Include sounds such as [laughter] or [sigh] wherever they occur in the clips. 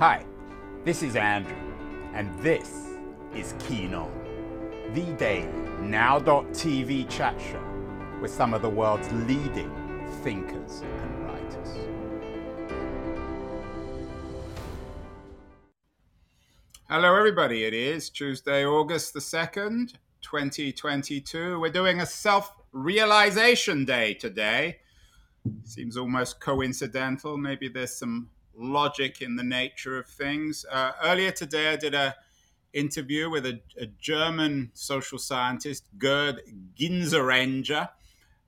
Hi, this is Andrew, and this is Keen On, the daily now.tv chat show with some of the world's leading thinkers and writers. Hello, everybody. It is Tuesday, August the 2nd, 2022. We're doing a self realization day today. Seems almost coincidental. Maybe there's some logic in the nature of things. Uh, earlier today, I did a interview with a, a German social scientist, Gerd Gigerenzer,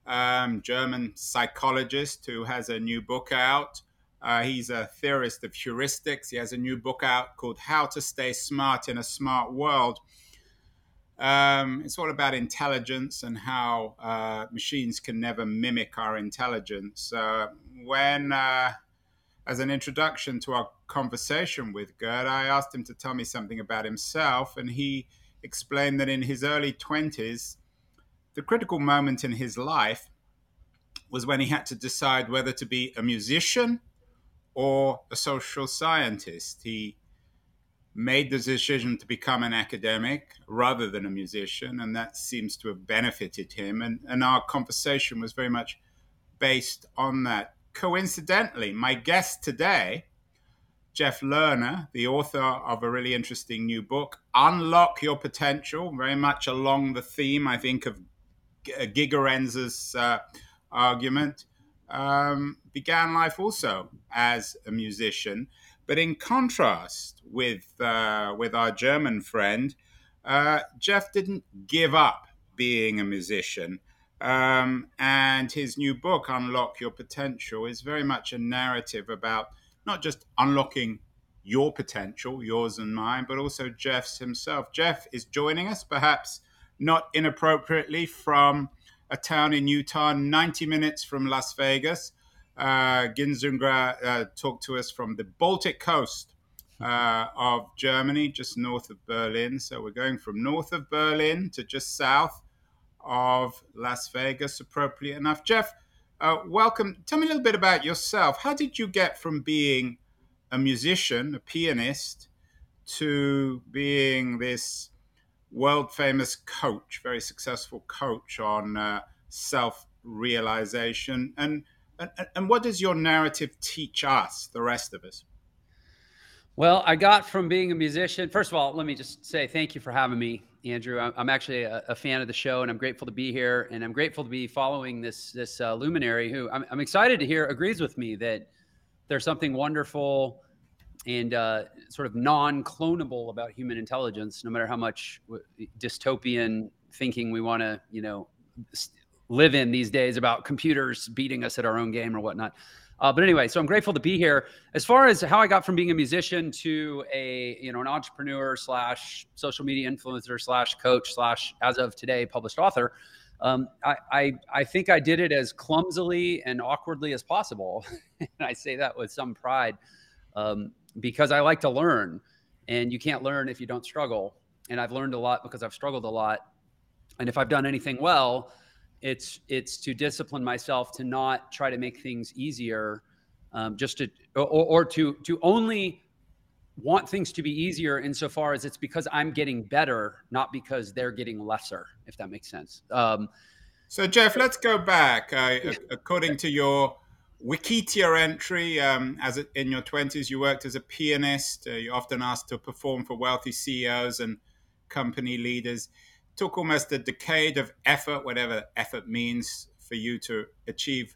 um, German psychologist who has a new book out. Uh, he's a theorist of heuristics. He has a new book out called How to Stay Smart in a Smart World. Um, it's all about intelligence and how uh, machines can never mimic our intelligence. Uh, when, uh, as an introduction to our conversation with Gerd, I asked him to tell me something about himself, and he explained that in his early 20s, the critical moment in his life was when he had to decide whether to be a musician or a social scientist. He made the decision to become an academic rather than a musician, and that seems to have benefited him. And, and our conversation was very much based on that. Coincidentally, my guest today, Jeff Lerner, the author of a really interesting new book, Unlock Your Potential, very much along the theme, I think, of Gigerenzer's uh, argument, um, began life also as a musician but in contrast with uh, with our German friend, uh, Jeff didn't give up being a musician. Um, and his new book, Unlock Your Potential, is very much a narrative about not just unlocking your potential, yours and mine, but also Jeff's himself. Jeff is joining us, perhaps not inappropriately, from a town in Utah, 90 minutes from Las Vegas uh, Gigerenzer uh, talked to us from the Baltic coast uh, of Germany, just north of Berlin. So we're going from north of Berlin to just south of Las Vegas, appropriate enough. Jeff, uh, welcome. Tell me a little bit about yourself. How did you get from being a musician, a pianist, to being this world famous coach, very successful coach on uh, self realization? And and, and what does your narrative teach us, the rest of us? Well, I got from being a musician. First of all, let me just say thank you for having me, Andrew. I'm actually a, a fan of the show, and I'm grateful to be here. And I'm grateful to be following this this uh, luminary who I'm, I'm, excited to hear agrees with me that there's something wonderful and uh, sort of non-clonable about human intelligence, no matter how much dystopian thinking we want to, you know, live in these days about computers beating us at our own game or whatnot. Uh, but anyway, so I'm grateful to be here. As far as how I got from being a musician to a you know an entrepreneur slash social media influencer slash coach slash as of today published author, um, I, I, I think I did it as clumsily and awkwardly as possible, [laughs] and I say that with some pride um, because I like to learn, and you can't learn if you don't struggle. And I've learned a lot because I've struggled a lot, and if I've done anything well, it's it's to discipline myself to not try to make things easier um, just to or, or to to only want things to be easier insofar as it's because i'm getting better not because they're getting lesser if that makes sense. Um, so jeff let's go back. Uh, according to your wikipedia entry um, as in your 20s you worked as a pianist. Uh, you often asked to perform for wealthy ceos and company leaders took almost a decade of effort, whatever effort means, for you to achieve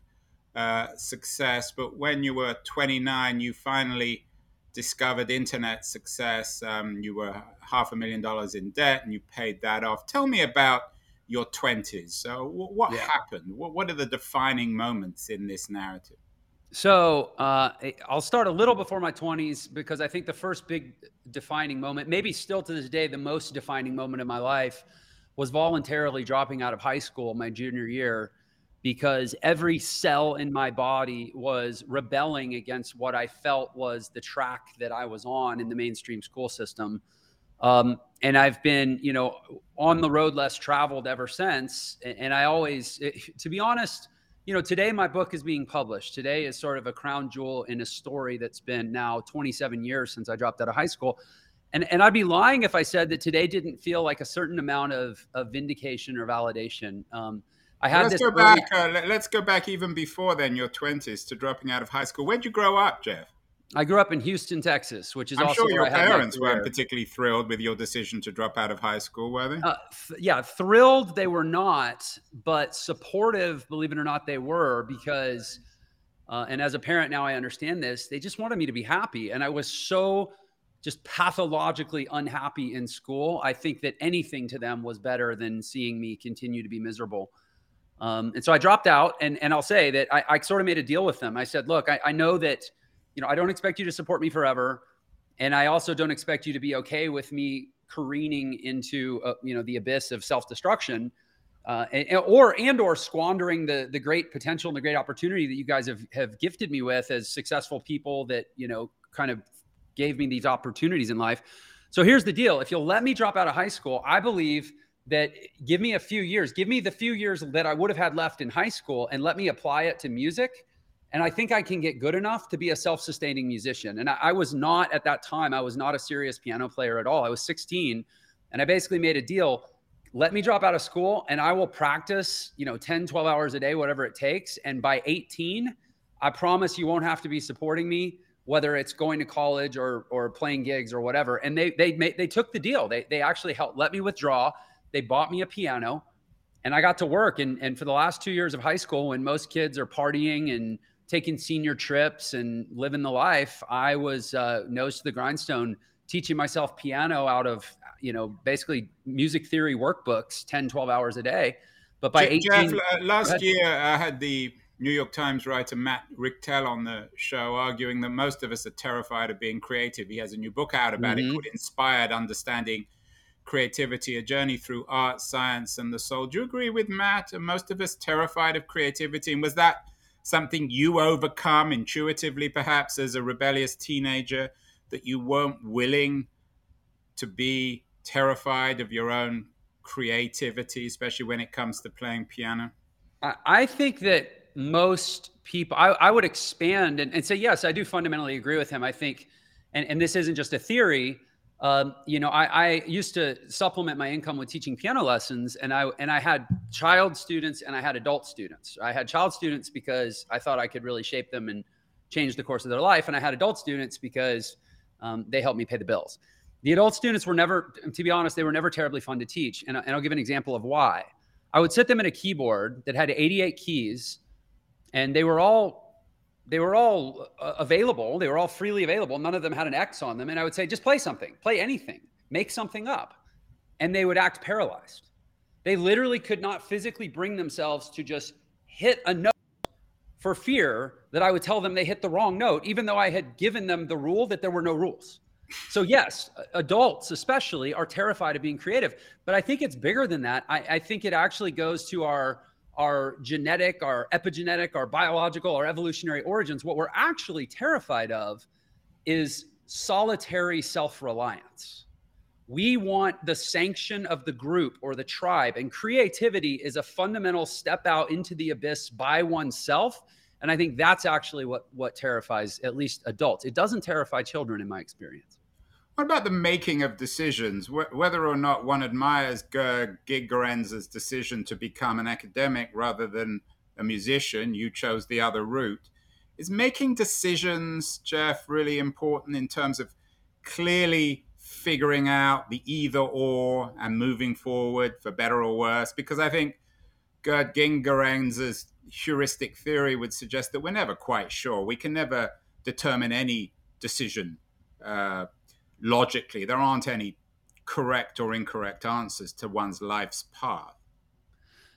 uh, success. But when you were 29, you finally discovered internet success. Um, you were half a million dollars in debt and you paid that off. Tell me about your 20s. So, what yeah. happened? What are the defining moments in this narrative? So uh, I'll start a little before my 20s because I think the first big defining moment, maybe still to this day, the most defining moment in my life, was voluntarily dropping out of high school my junior year because every cell in my body was rebelling against what I felt was the track that I was on in the mainstream school system. Um, and I've been, you know, on the road less traveled ever since. And I always, [laughs] to be honest, you know, today my book is being published. Today is sort of a crown jewel in a story that's been now 27 years since I dropped out of high school. And, and I'd be lying if I said that today didn't feel like a certain amount of, of vindication or validation. Um, I had let's this go early- back. Uh, let, us go back even before then, your twenties, to dropping out of high school. Where'd you grow up, Jeff? I grew up in Houston, Texas, which is I'm also sure your parents weren't particularly thrilled with your decision to drop out of high school, were they? Uh, th- yeah, thrilled they were not, but supportive, believe it or not, they were because, uh, and as a parent now, I understand this. They just wanted me to be happy, and I was so just pathologically unhappy in school. I think that anything to them was better than seeing me continue to be miserable. Um, and so I dropped out, and and I'll say that I, I sort of made a deal with them. I said, look, I, I know that, you know, I don't expect you to support me forever, and I also don't expect you to be okay with me careening into uh, you know the abyss of self-destruction uh, and, or and or squandering the the great potential and the great opportunity that you guys have have gifted me with as successful people that you know kind of gave me these opportunities in life so here's the deal if you'll let me drop out of high school i believe that give me a few years give me the few years that i would have had left in high school and let me apply it to music and I think I can get good enough to be a self sustaining musician. And I, I, was not at that time, I was not a serious piano player at all. I was 16 and I basically made a deal let me drop out of school and I will practice, you know, 10, 12 hours a day, whatever it takes. And by 18, I promise you won't have to be supporting me, whether it's going to college or, or playing gigs or whatever. And they, they, made, they took the deal. They, they actually helped let me withdraw. They bought me a piano and I got to work. And, and for the last two years of high school, when most kids are partying and, taking senior trips and living the life, I was uh, nose to the grindstone teaching myself piano out of, you know, basically music theory workbooks 10, 12 hours a day. But by 18. Jeff, uh, last year I had the New York Times writer Matt Richtel on the show arguing that most of us are terrified of being creative. He has a new book out about mm-hmm. it called Inspired Understanding Creativity, a journey through art, science, and the soul. Do you agree with Matt? Are most of us terrified of creativity? And was that something you overcome intuitively, perhaps as a rebellious teenager, that you weren't willing to be terrified of your own creativity, especially when it comes to playing piano? I think that most people, I, I would expand and, and, say, yes, I do fundamentally agree with him. I think, and, and this isn't just a theory, um, you know, I, I, used to supplement my income with teaching piano lessons, and I and I had child students and I had adult students. I had child students because I thought I could really shape them and change the course of their life, and I had adult students because um, they helped me pay the bills. The adult students were never, to be honest, they were never terribly fun to teach, and, and I'll give an example of why. I would sit them at a keyboard that had 88 keys, and they were all they were all uh, available. They were all freely available. None of them had an X on them. And I would say, just play something, play anything, make something up. And they would act paralyzed. They literally could not physically bring themselves to just hit a note for fear that I would tell them they hit the wrong note, even though I had given them the rule that there were no rules. So, yes, adults especially are terrified of being creative. But I think it's bigger than that. I, I think it actually goes to our our genetic, our epigenetic, our biological, our evolutionary origins, what we're actually terrified of is solitary self reliance. We want the sanction of the group or the tribe, and creativity is a fundamental step out into the abyss by oneself. And I think that's actually what, what terrifies at least adults. It doesn't terrify children, in my experience. What about the making of decisions? Whether or not one admires Gigerenzer's decision to become an academic rather than a musician, you chose the other route. Is making decisions, Jeff, really important in terms of clearly figuring out the either or and moving forward for better or worse? Because I think Gerd Gigerenzer's heuristic theory would suggest that we're never quite sure. We can never determine any decision uh, logically. There aren't any correct or incorrect answers to one's life's path.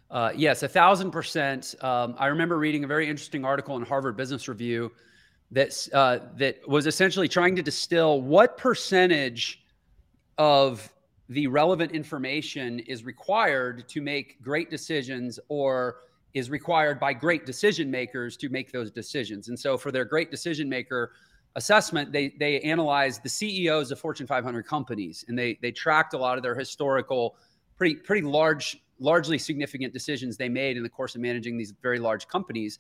Uh, yes, a thousand percent. Um, I remember reading a very interesting article in Harvard Business Review that uh, that was essentially trying to distill what percentage of the relevant information is required to make great decisions or is required by great decision makers to make those decisions. And so for their great decision maker, assessment, they they analyzed the CEOs of Fortune 500 companies, and they they tracked a lot of their historical, pretty pretty large largely significant decisions they made in the course of managing these very large companies.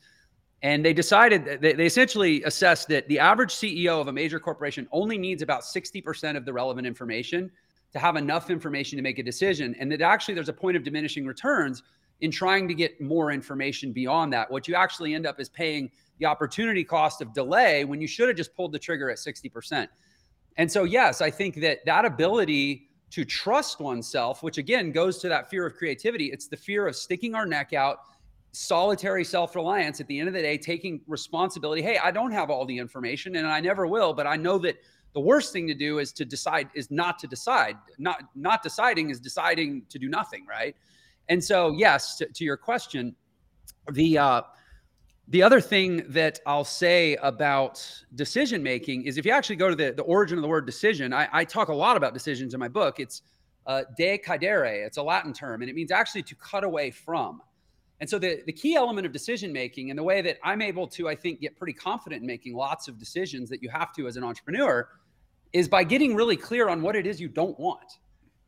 And they decided they, they essentially assessed that the average CEO of a major corporation only needs about 60% of the relevant information to have enough information to make a decision. And that actually there's a point of diminishing returns in trying to get more information beyond that. What you actually end up is paying the opportunity cost of delay when you should have just pulled the trigger at 60%. And so, yes, I think that that ability to trust oneself, which again goes to that fear of creativity, it's the fear of sticking our neck out, solitary self reliance at the end of the day, taking responsibility. Hey, I don't have all the information and I never will, but I know that the worst thing to do is to decide is not to decide not not deciding is deciding to do nothing right and so yes to, to your question the uh the other thing that I'll say about decision making is if you actually go to the, the origin of the word decision, I, I talk a lot about decisions in my book. It's uh, de cadere, it's a Latin term, and it means actually to cut away from. And so the, the key element of decision making and the way that I'm able to, I think, get pretty confident in making lots of decisions that you have to as an entrepreneur is by getting really clear on what it is you don't want.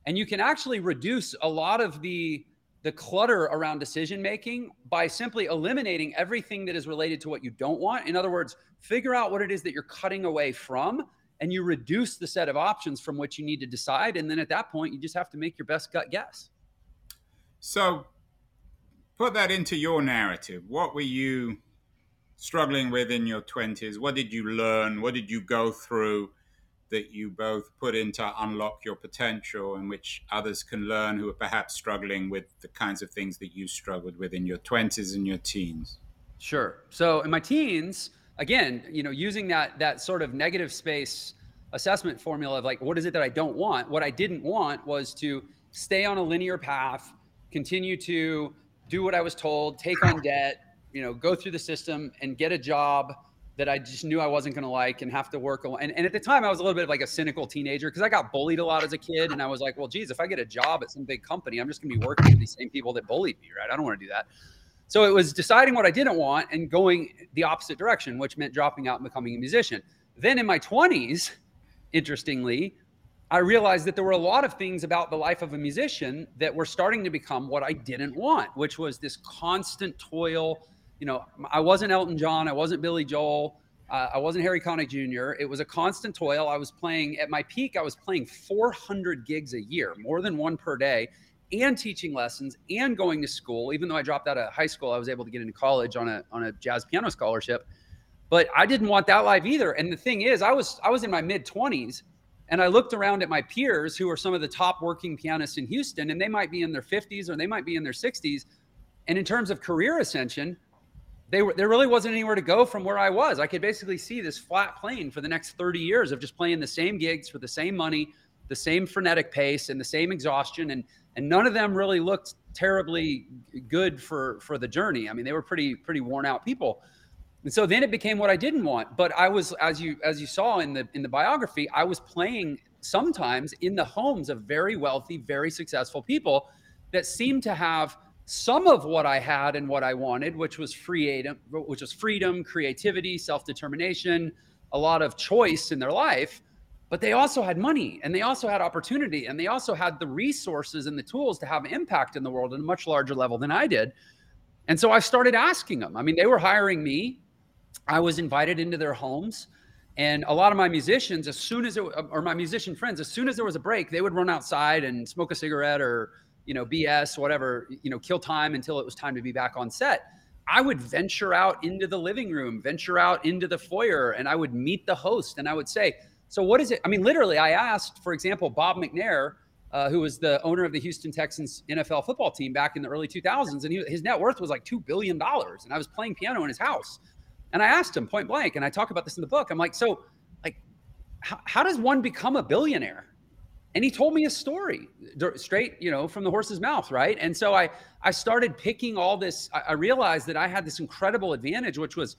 And you can actually reduce a lot of the the clutter around decision making by simply eliminating everything that is related to what you don't want. In other words, figure out what it is that you're cutting away from and you reduce the set of options from which you need to decide. And then at that point, you just have to make your best gut guess. So put that into your narrative. What were you struggling with in your 20s? What did you learn? What did you go through? That you both put in to unlock your potential and which others can learn who are perhaps struggling with the kinds of things that you struggled with in your 20s and your teens? Sure. So in my teens again you know using that that sort of negative space assessment formula of like what is it that i don't want? What i didn't want was to stay on a linear path continue to do what i was told take on debt you know go through the system and get a job that I just knew I wasn't going to like and have to work. And, and at the time, I was a little bit of like a cynical teenager because I got bullied a lot as a kid. And I was like, well, geez, if I get a job at some big company, I'm just going to be working with these same people that bullied me, right? I don't want to do that. So it was deciding what I didn't want and going the opposite direction, which meant dropping out and becoming a musician. Then in my 20s, interestingly, I realized that there were a lot of things about the life of a musician that were starting to become what I didn't want, which was this constant toil you know, I wasn't Elton John, I wasn't Billy Joel, uh, I wasn't Harry Connick Jr. It was a constant toil. I was playing at my peak. I was playing 400 gigs a year, more than one per day, and teaching lessons and going to school. Even though I dropped out of high school, I was able to get into college on a on a jazz piano scholarship. But I didn't want that life either. And the thing is, I was I was in my mid 20s, and I looked around at my peers who are some of the top working pianists in Houston, and they might be in their 50s or they might be in their 60s. And in terms of career ascension, they were there really wasn't anywhere to go from where I was. I could basically see this flat plane for the next 30 years of just playing the same gigs for the same money, the same frenetic pace, and the same exhaustion. And and none of them really looked terribly good for for the journey. I mean, they were pretty pretty worn out people. And so then it became what I didn't want. But I was, as you as you saw in the in the biography, I was playing sometimes in the homes of very wealthy, very successful people that seemed to have some of what I had and what I wanted, which was freedom, which was freedom, creativity, self-determination, a lot of choice in their life. But they also had money and they also had opportunity and they also had the resources and the tools to have impact in the world at a much larger level than I did. And so I started asking them. I mean, they were hiring me. I was invited into their homes. And a lot of my musicians, as soon as it, or my musician friends, as soon as there was a break, they would run outside and smoke a cigarette or you know, BS, whatever, you know, kill time until it was time to be back on set. I would venture out into the living room, venture out into the foyer, and I would meet the host and I would say, So, what is it? I mean, literally, I asked, for example, Bob McNair, uh, who was the owner of the Houston Texans NFL football team back in the early 2000s, and he, his net worth was like $2 billion. And I was playing piano in his house. And I asked him point blank, and I talk about this in the book. I'm like, So, like, how, how does one become a billionaire? And he told me a story straight you know from the horse's mouth right? And so i i started picking all this i realized that i had this incredible advantage which was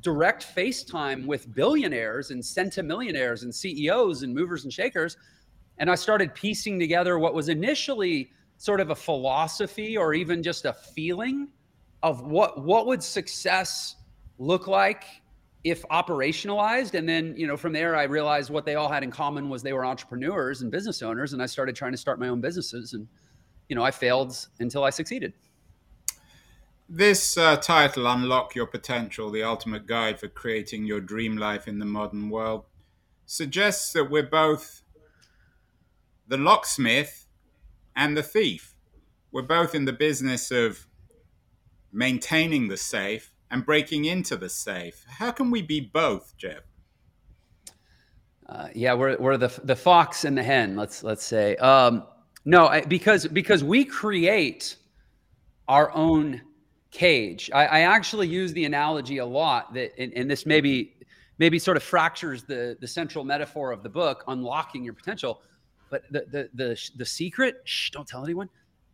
direct facetime with billionaires and centimillionaires and ceos and movers and shakers. And i started piecing together what was initially sort of a philosophy or even just a feeling of what what would success look like if operationalized and then you know from there i realized what they all had in common was they were entrepreneurs and business owners and i started trying to start my own businesses and you know, I failed until I succeeded. This uh, title, Unlock Your Potential The Ultimate Guide for Creating Your Dream Life in the Modern World, suggests that we're both the locksmith and the thief. We're both in the business of maintaining the safe and breaking into the safe. How can we be both, Jeff? Uh, yeah, we're, we're the, the fox and the hen, let's, let's say. Um, no, because, because we create our own cage. I, I, actually use the analogy a lot that, and, and, this maybe, maybe sort of fractures the, the central metaphor of the book, unlocking your potential. But the, the, the, the secret, shh, don't tell anyone,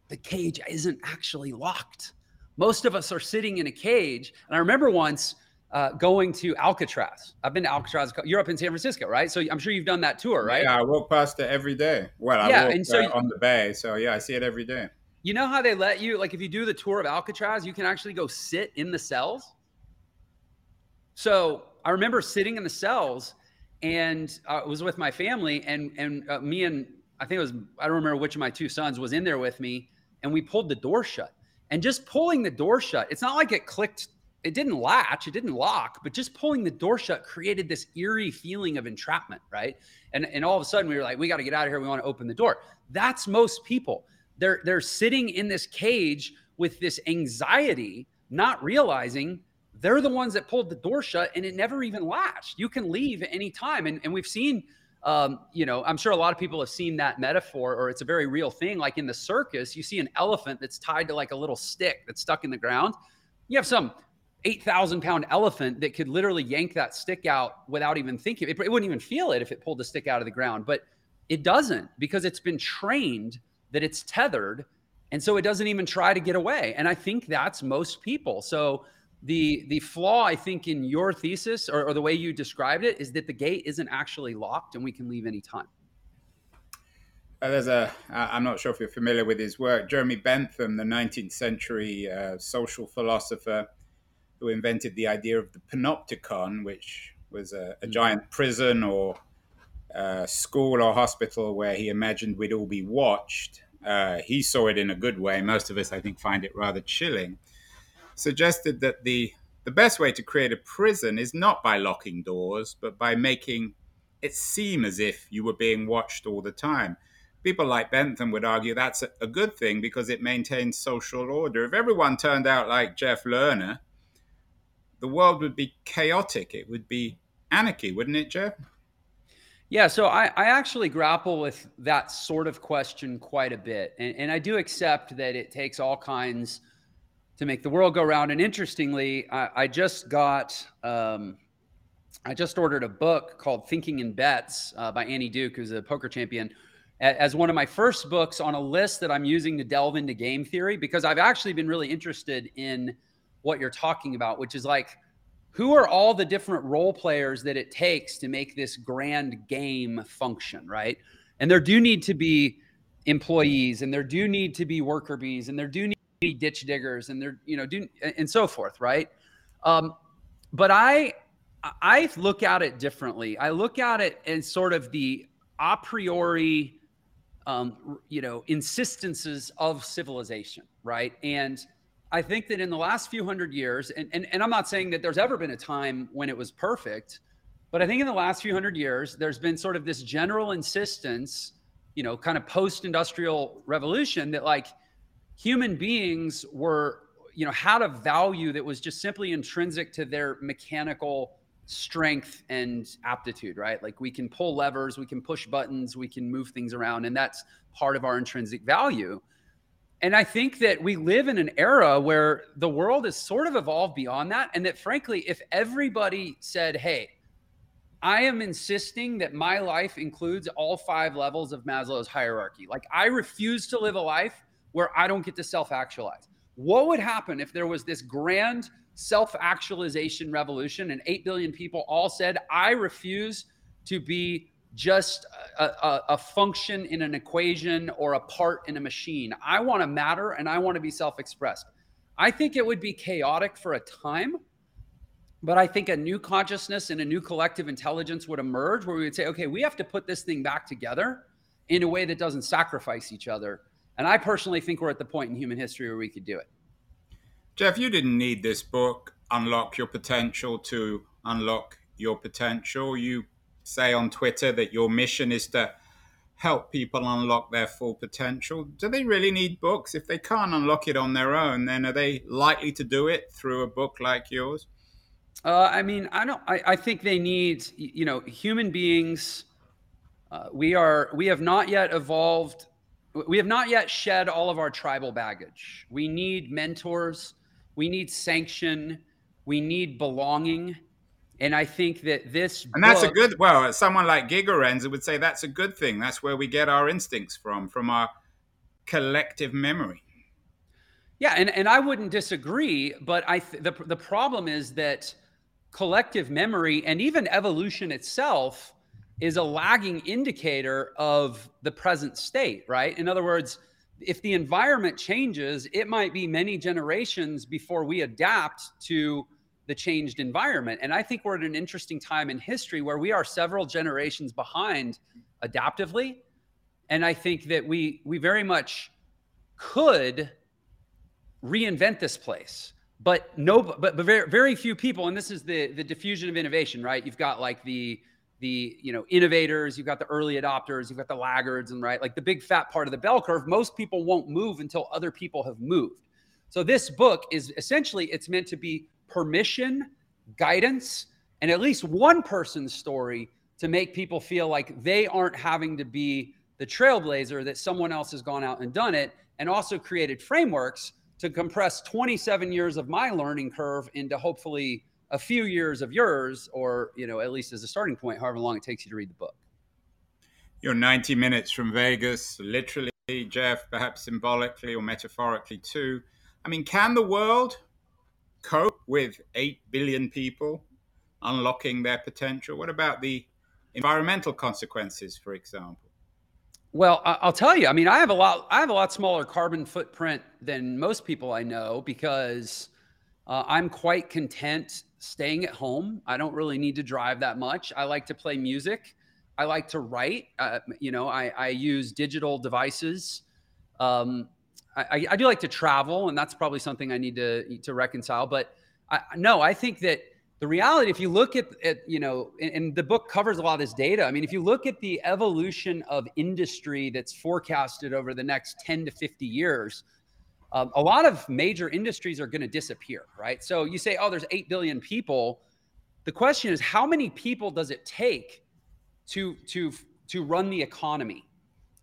the cage isn't actually locked. Most of us are sitting in a cage. And I remember once uh, going to Alcatraz. I've been to Alcatraz. You're up in San Francisco, right? So I'm sure you've done that tour, right? Yeah, I walk past it every day. Well, I yeah, walk and so, uh, on the bay, so yeah, I see it every day. You know how they let you, like, if you do the tour of Alcatraz, you can actually go sit in the cells. So I remember sitting in the cells, and uh, I was with my family, and and uh, me and I think it was I don't remember which of my two sons was in there with me, and we pulled the door shut. And just pulling the door shut, it's not like it clicked it didn't latch, it didn't lock, but just pulling the door shut created this eerie feeling of entrapment, right? And and all of a sudden we were like, we got to get out of here. We want to open the door. That's most people. They're they're sitting in this cage with this anxiety, not realizing they're the ones that pulled the door shut and it never even latched. You can leave any time. And, and we've seen, um, you know, I'm sure a lot of people have seen that metaphor or it's a very real thing. Like in the circus, you see an elephant that's tied to like a little stick that's stuck in the ground. You have some 8,000 pound elephant that could literally yank that stick out without even thinking. It, it, wouldn't even feel it if it pulled the stick out of the ground, but it doesn't because it's been trained that it's tethered. And so it doesn't even try to get away. And I think that's most people. So the the flaw I think in your thesis or, or the way you described it is that the gate isn't actually locked and we can leave anytime. Uh, there's a, I'm not sure if you're familiar with his work, Jeremy Bentham, the 19th century uh, social philosopher who invented the idea of the panopticon, which was a, a mm. giant prison or uh, school or hospital where he imagined we'd all be watched. Uh, he saw it in a good way. Most of us, I think, find it rather chilling. Suggested that the the best way to create a prison is not by locking doors, but by making it seem as if you were being watched all the time. People like Bentham would argue that's a, good thing because it maintains social order. If everyone turned out like Jeff Lerner, the world would be chaotic. It would be anarchy, wouldn't it, Jeff? Yeah, so I, I actually grapple with that sort of question quite a bit. And, and I do accept that it takes all kinds to make the world go round. And interestingly, I, I just got, um, I just ordered a book called Thinking in Bets uh, by Annie Duke, who's a poker champion, as one of my first books on a list that I'm using to delve into game theory because I've actually been really interested in – what you're talking about, which is like, who are all the different role players that it takes to make this grand game function, right? And there do need to be employees, and there do need to be worker bees, and there do need ditch diggers, and they're you know, do and so forth, right? Um, but I, I look at it differently. I look at it as sort of the a priori, um, you know, insistences of civilization, right? And I think that in the last few hundred years, and, and, and I'm not saying that there's ever been a time when it was perfect, but I think in the last few hundred years, there's been sort of this general insistence, you know, kind of post industrial revolution that like human beings were, you know, had a value that was just simply intrinsic to their mechanical strength and aptitude, right? Like we can pull levers, we can push buttons, we can move things around, and that's part of our intrinsic value. And I think that we live in an era where the world has sort of evolved beyond that. And that, frankly, if everybody said, hey, I am insisting that my life includes all five levels of Maslow's hierarchy, like I refuse to live a life where I don't get to self actualize. What would happen if there was this grand self actualization revolution and 8 billion people all said, I refuse to be just a, a, a, function in an equation or a part in a machine. I want to matter and I want to be self expressed. I think it would be chaotic for a time, but I think a new consciousness and a new collective intelligence would emerge where we would say, okay, we have to put this thing back together in a way that doesn't sacrifice each other. And I personally think we're at the point in human history where we could do it. Jeff, you didn't need this book, Unlock Your Potential, to unlock your potential. You say on Twitter that your mission is to help people unlock their full potential. Do they really need books? If they can't unlock it on their own, then are they likely to do it through a book like yours? Uh, I mean, I don't. I, I, think they need. You know, human beings. Uh, we are. We have not yet evolved. We have not yet shed all of our tribal baggage. We need mentors. We need sanction. We need belonging. And I think that this and that's book, a good. Well, someone like Gigerenzer would say that's a good thing. That's where we get our instincts from, from our collective memory. Yeah, and, and I wouldn't disagree, but I th- the the problem is that collective memory and even evolution itself is a lagging indicator of the present state, right? In other words, if the environment changes, it might be many generations before we adapt to the changed environment. And I think we're at an interesting time in history where we are several generations behind adaptively. And I think that we we very much could reinvent this place. But no but, but very very few people and this is the the diffusion of innovation, right? You've got like the the you know innovators you've got the early adopters you've got the laggards and right like the big fat part of the bell curve most people won't move until other people have moved. So this book is essentially it's meant to be permission, guidance, and at least one person's story to make people feel like they aren't having to be the trailblazer that someone else has gone out and done it and also created frameworks to compress 27 years of my learning curve into hopefully a few years of yours or you know at least as a starting point however long it takes you to read the book you're 90 minutes from vegas literally jeff perhaps symbolically or metaphorically too i mean can the world cope with 8 billion people unlocking their potential? What about the environmental consequences, for example? Well, I'll tell you. I mean, I have a lot. I have a lot smaller carbon footprint than most people I know because uh, I'm quite content staying at home. I don't really need to drive that much. I like to play music. I like to write. Uh, you know, I, I, use digital devices. Um, I, I, do like to travel, and that's probably something I need to to reconcile. But I, no, I think that the reality, if you look at, at you know, and, and the book covers a lot of this data. I mean, if you look at the evolution of industry that's forecasted over the next ten to fifty years, um, a lot of major industries are going to disappear, right? So you say, oh, there's eight billion people. The question is, how many people does it take to to to run the economy?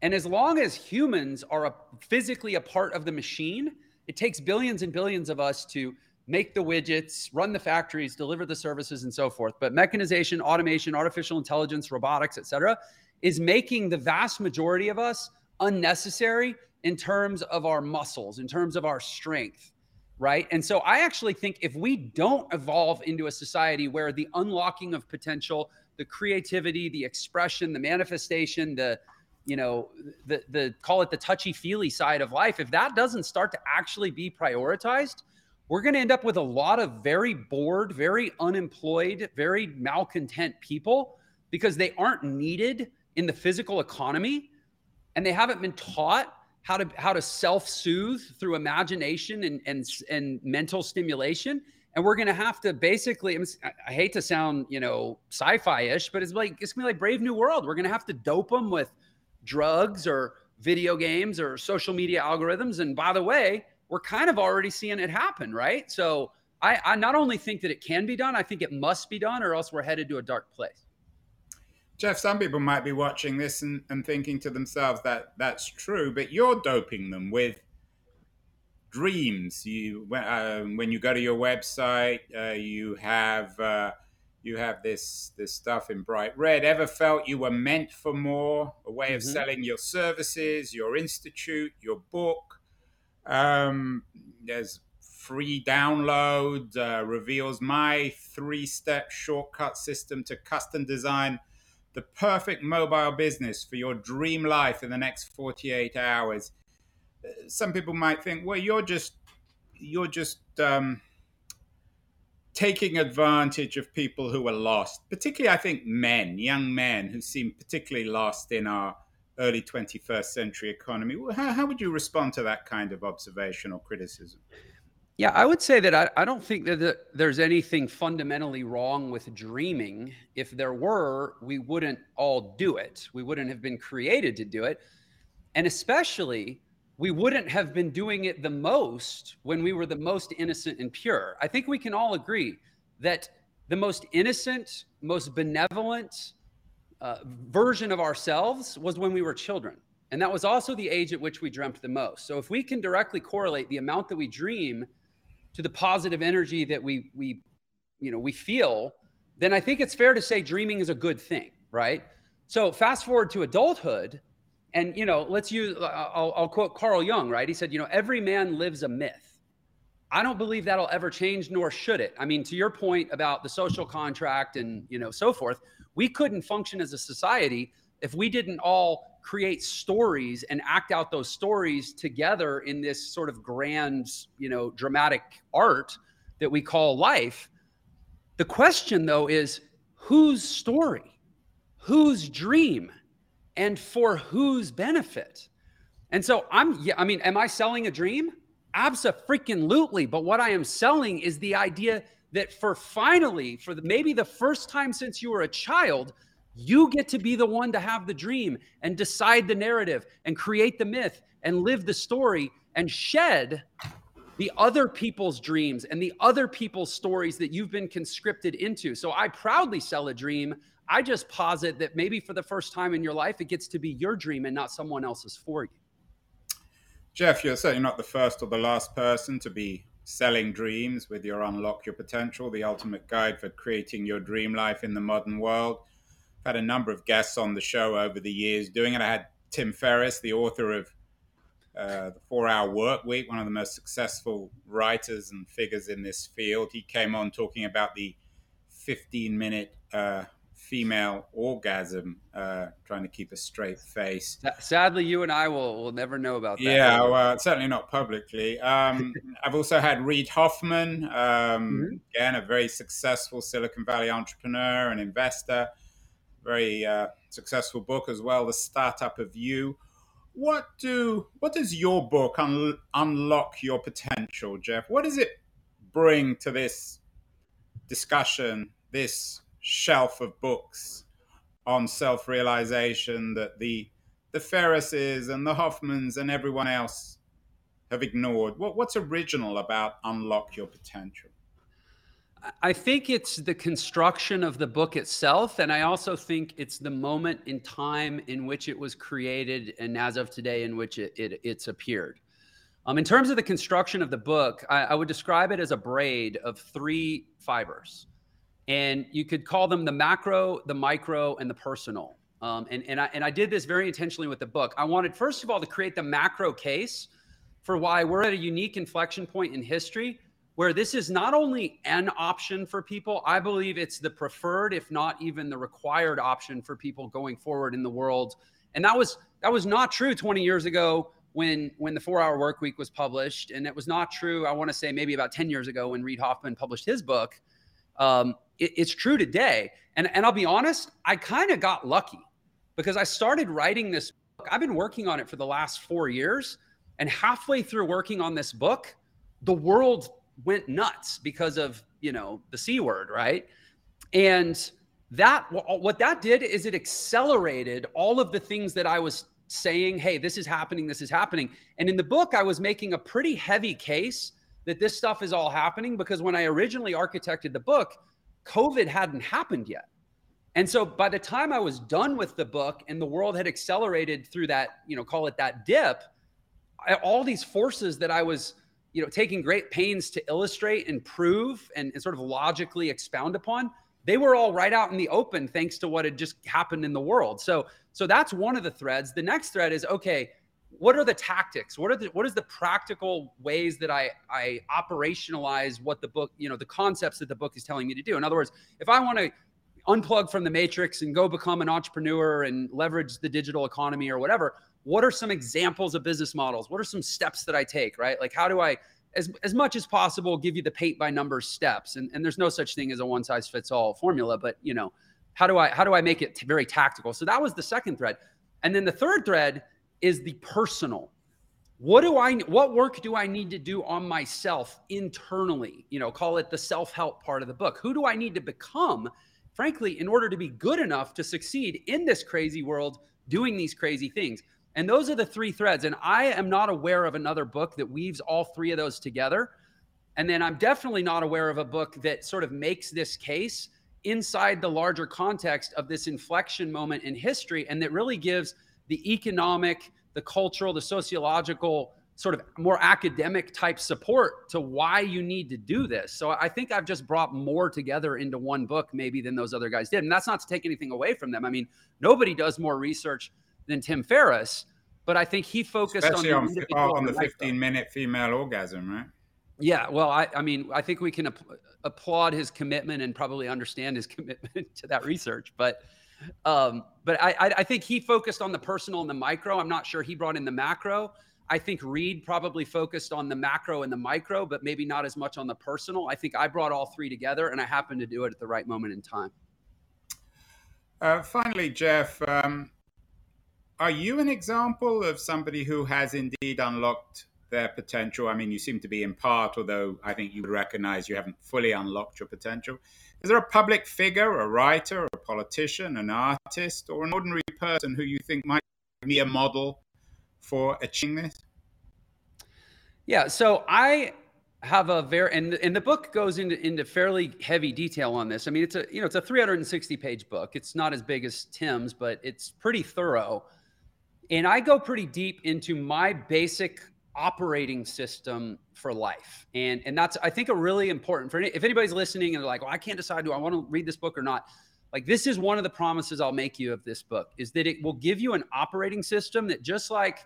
And as long as humans are a, physically a part of the machine, it takes billions and billions of us to make the widgets, run the factories, deliver the services, and so forth. But mechanization, automation, artificial intelligence, robotics, et cetera, is making the vast majority of us unnecessary in terms of our muscles, in terms of our strength, right? And so I actually think if we don't evolve into a society where the unlocking of potential, the creativity, the expression, the manifestation, the you know the the call it the touchy feely side of life if that doesn't start to actually be prioritized we're going to end up with a lot of very bored very unemployed very malcontent people because they aren't needed in the physical economy and they haven't been taught how to how to self-soothe through imagination and and, and mental stimulation and we're going to have to basically i hate to sound you know sci-fi-ish but it's like it's going to be like brave new world we're going to have to dope them with drugs or video games or social media algorithms. And by the way, we're kind of already seeing it happen, right? So I, I not only think that it can be done, I think it must be done, or else we're headed to a dark place. Jeff, some people might be watching this and, and thinking to themselves that that's true, but you're doping them with dreams. You uh, when you go to your website, uh, you have uh, you have this this stuff in bright red ever felt you were meant for more a way of mm-hmm. selling your services your institute your book um, there's free download uh, reveals my three step shortcut system to custom design the perfect mobile business for your dream life in the next 48 hours some people might think well you're just you're just um, taking advantage of people who are lost, particularly, I think, men, young men who seem particularly lost in our early 21st century economy. How, how would you respond to that kind of observation or criticism? Yeah, I would say that I, I don't think that the, there's anything fundamentally wrong with dreaming. If there were, we wouldn't all do it. We wouldn't have been created to do it. And especially, we wouldn't have been doing it the most when we were the most innocent and pure. I think we can all agree that the most innocent, most benevolent uh, version of ourselves was when we were children. And that was also the age at which we dreamt the most. So if we can directly correlate the amount that we dream to the positive energy that we we you know we feel, then I think it's fair to say dreaming is a good thing, right? So fast forward to adulthood, and you know, let's use I'll, I'll quote Carl Jung, right? He said, you know, every man lives a myth. I don't believe that'll ever change, nor should it. I mean, to your point about the social contract and you know so forth, we couldn't function as a society if we didn't all create stories and act out those stories together in this sort of grand, you know, dramatic art that we call life. The question though is whose story, whose dream, and for whose benefit? And so I'm, yeah, I mean, am I selling a dream? Absolutely. But what I am selling is the idea that for finally, for the, maybe the first time since you were a child, you get to be the one to have the dream and decide the narrative and create the myth and live the story and shed the other people's dreams and the other people's stories that you've been conscripted into. So I proudly sell a dream. I just posit that maybe for the first time in your life, it gets to be your dream and not someone else's for you. Jeff, you're certainly not the first or the last person to be selling dreams with your Unlock Your Potential, the ultimate guide for creating your dream life in the modern world had a number of guests on the show over the years doing it. I had Tim Ferriss, the author of uh, the Four Hour Work Week, one of the most successful writers and figures in this field. He came on talking about the 15 minute uh, female orgasm, uh, trying to keep a straight face. Sadly, you and I will, will never know about that. Yeah, well, certainly not publicly. Um, [laughs] I've also had Reid Hoffman, um, mm-hmm. again, a very successful Silicon Valley entrepreneur and investor very uh, successful book as well, The Startup of You. What do what does your book un- unlock your potential, Jeff? What does it bring to this discussion, this shelf of books on self-realization that the the Ferrisses and the Hoffmans and everyone else have ignored? What, what's original about unlock your potential? I think it's the construction of the book itself. And I also think it's the moment in time in which it was created and as of today in which it, it it's appeared. Um, in terms of the construction of the book, I, I would describe it as a braid of three fibers. And you could call them the macro, the micro, and the personal. Um, and, and, I, and I did this very intentionally with the book. I wanted, first of all, to create the macro case for why we're at a unique inflection point in history where this is not only an option for people, I believe it's the preferred, if not even the required option for people going forward in the world. And that was that was not true 20 years ago when when the four hour work week was published. And it was not true, I want to say maybe about 10 years ago when Reid Hoffman published his book. Um, it, it's true today. And, and I'll be honest, I kind of got lucky because I started writing this book. I've been working on it for the last four years. And halfway through working on this book, the world went nuts because of you know the c word right? And that what that did is it accelerated all of the things that i was saying hey this is happening this is happening. And in the book i was making a pretty heavy case that this stuff is all happening because when i originally architected the book covid hadn't happened yet. And so by the time i was done with the book and the world had accelerated through that you know call it that dip I, all these forces that i was you know taking great pains to illustrate and prove and, and sort of logically expound upon they were all right out in the open thanks to what had just happened in the world. So so that's one of the threads. The next thread is okay what are the tactics? What are the what is the practical ways that i i operationalize what the book you know the concepts that the book is telling me to do? In other words if i want to unplug from the matrix and go become an entrepreneur and leverage the digital economy or whatever what are some examples of business models? What are some steps that I take, right? Like, how do I, as, as much as possible, give you the paint by numbers steps? And, and there's no such thing as a one size fits all formula, but you know, how do I, how do I make it very tactical? So that was the second thread. And then the third thread is the personal. What do I what work do I need to do on myself internally? You know, call it the self-help part of the book. Who do I need to become frankly in order to be good enough to succeed in this crazy world doing these crazy things? And those are the three threads and I am not aware of another book that weaves all three of those together. And then I'm definitely not aware of a book that sort of makes this case inside the larger context of this inflection moment in history and that really gives the economic, the cultural, the sociological, sort of more academic type support to why you need to do this. So I think I've just brought more together into one book maybe than those other guys did. And that's not to take anything away from them. I mean, nobody does more research than Tim Ferriss, but I think he focused Especially on the, on, on the 15 minute female orgasm, right? Yeah, well, I, I mean, I think we can ap- applaud his commitment and probably understand his [laughs] commitment to that research. But, um, but I, I think he focused on the personal and the micro. I'm not sure he brought in the macro. I think Reed probably focused on the macro and the micro, but maybe not as much on the personal. I think I brought all three together, and I happened to do it at the right moment in time. Uh, finally, Jeff, um, are you an example of somebody who has indeed unlocked their potential? I mean, you seem to be in part, although I think you would recognize you haven't fully unlocked your potential. Is there a public figure, a writer, a politician, an artist, or an ordinary person who you think might be a model for achieving this? Yeah, so I have a very and, and the book goes into into fairly heavy detail on this. I mean, it's a you know it's a 360 page book. It's not as big as Tim's, but it's pretty thorough. And I go pretty deep into my basic operating system for life. And and that's I think a really important for any, if anybody's listening and they're like, "Well, I can't decide do I want to read this book or not." Like this is one of the promises I'll make you of this book is that it will give you an operating system that just like,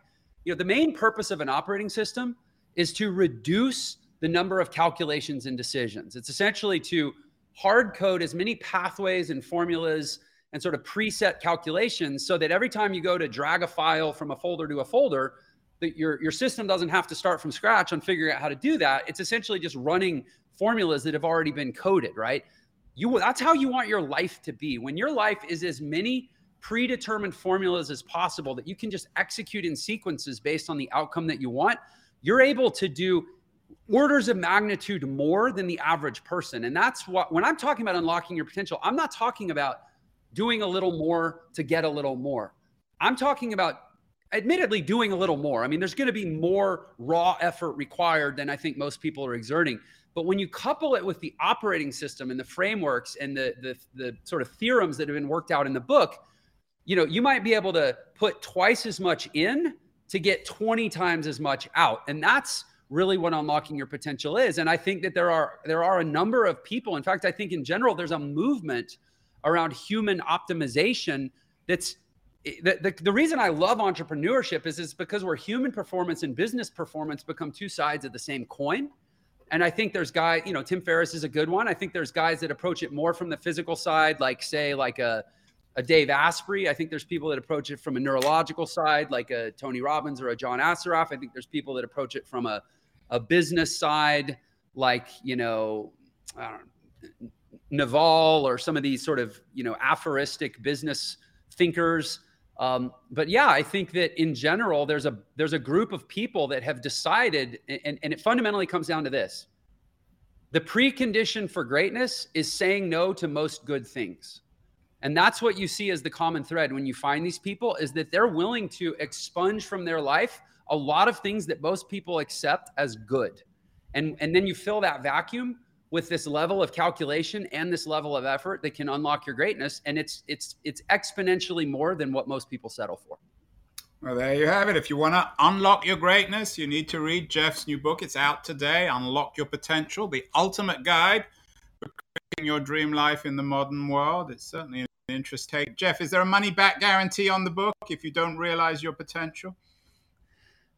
you know, the main purpose of an operating system is to reduce the number of calculations and decisions. It's essentially to hard code as many pathways and formulas and sort of preset calculations so that every time you go to drag a file from a folder to a folder, that your your system doesn't have to start from scratch on figuring out how to do that. It's essentially just running formulas that have already been coded, right? You that's how you want your life to be. When your life is as many predetermined formulas as possible that you can just execute in sequences based on the outcome that you want, you're able to do orders of magnitude more than the average person. And that's what when I'm talking about unlocking your potential, I'm not talking about doing a little more to get a little more. I'm talking about admittedly doing a little more. I mean, there's going to be more raw effort required than I think most people are exerting. But when you couple it with the operating system and the frameworks and the, the, the sort of theorems that have been worked out in the book, you know, you might be able to put twice as much in to get 20 times as much out. And that's really what unlocking your potential is. And I think that there are there are a number of people. In fact, I think in general there's a movement around human optimization that's the, the, the, reason I love entrepreneurship is is because where human performance and business performance become two sides of the same coin. And I think there's guys, you know, Tim Ferriss is a good one. I think there's guys that approach it more from the physical side, like say like a, a Dave Asprey. I think there's people that approach it from a neurological side, like a Tony Robbins or a John Assaraf. I think there's people that approach it from a, a business side, like, you know, Naval or some of these sort of, you know, aphoristic business thinkers um, but yeah, I think that in general, there's a there's a group of people that have decided, and, and it fundamentally comes down to this: the precondition for greatness is saying no to most good things. And that's what you see as the common thread when you find these people is that they're willing to expunge from their life a lot of things that most people accept as good. And, and then you fill that vacuum with this level of calculation and this level of effort that can unlock your greatness. And it's it's it's exponentially more than what most people settle for. Well there you have it. If you want to unlock your greatness you need to read jeff's new book. It's out today unlock your potential the ultimate guide for creating your dream life in the modern world. It's certainly an interest take. Jeff is there a money back guarantee on the book if you don't realize your potential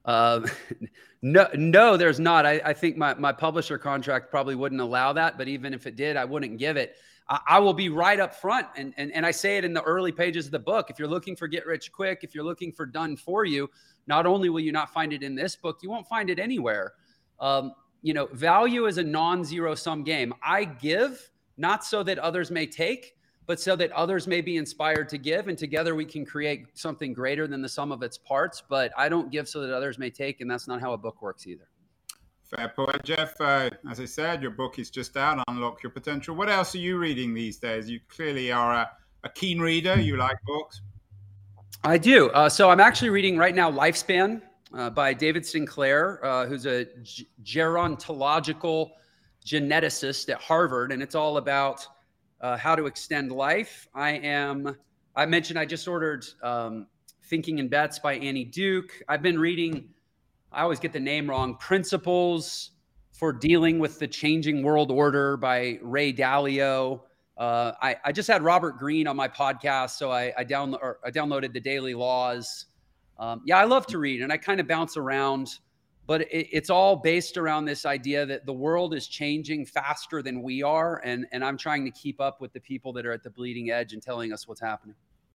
uh, [laughs] no, no, there's not. I, I, think my, my publisher contract probably wouldn't allow that. But even if it did, I wouldn't give it. I, I, will be right up front. And, and, and I say it in the early pages of the book. If you're looking for get rich quick, if you're looking for done for you, not only will you not find it in this book, you won't find it anywhere. Um, you know, value is a non zero sum game. I give not so that others may take, but so that others may be inspired to give, and together we can create something greater than the sum of its parts. But I don't give so that others may take, and that's not how a book works either. Fair point, Jeff. Uh, as I said, your book is just out, Unlock Your Potential. What else are you reading these days? You clearly are a, a keen reader. You like books. I do. Uh, so I'm actually reading right now Lifespan uh, by David Sinclair, uh, who's a gerontological geneticist at Harvard, and it's all about uh, how to extend life. I am. I mentioned I just ordered um, Thinking in Bets by Annie Duke. I've been reading I always get the name wrong. Principles for Dealing with the Changing World Order by Ray Dalio. Uh, I, I, just had Robert Greene on my podcast, so I, I, I downloaded the Daily Laws. Um, yeah, I love to read, and I kind of bounce around, but it, it's all based around this idea that the world is changing faster than we are, and and I'm trying to keep up with the people that are at the bleeding edge and telling us what's happening.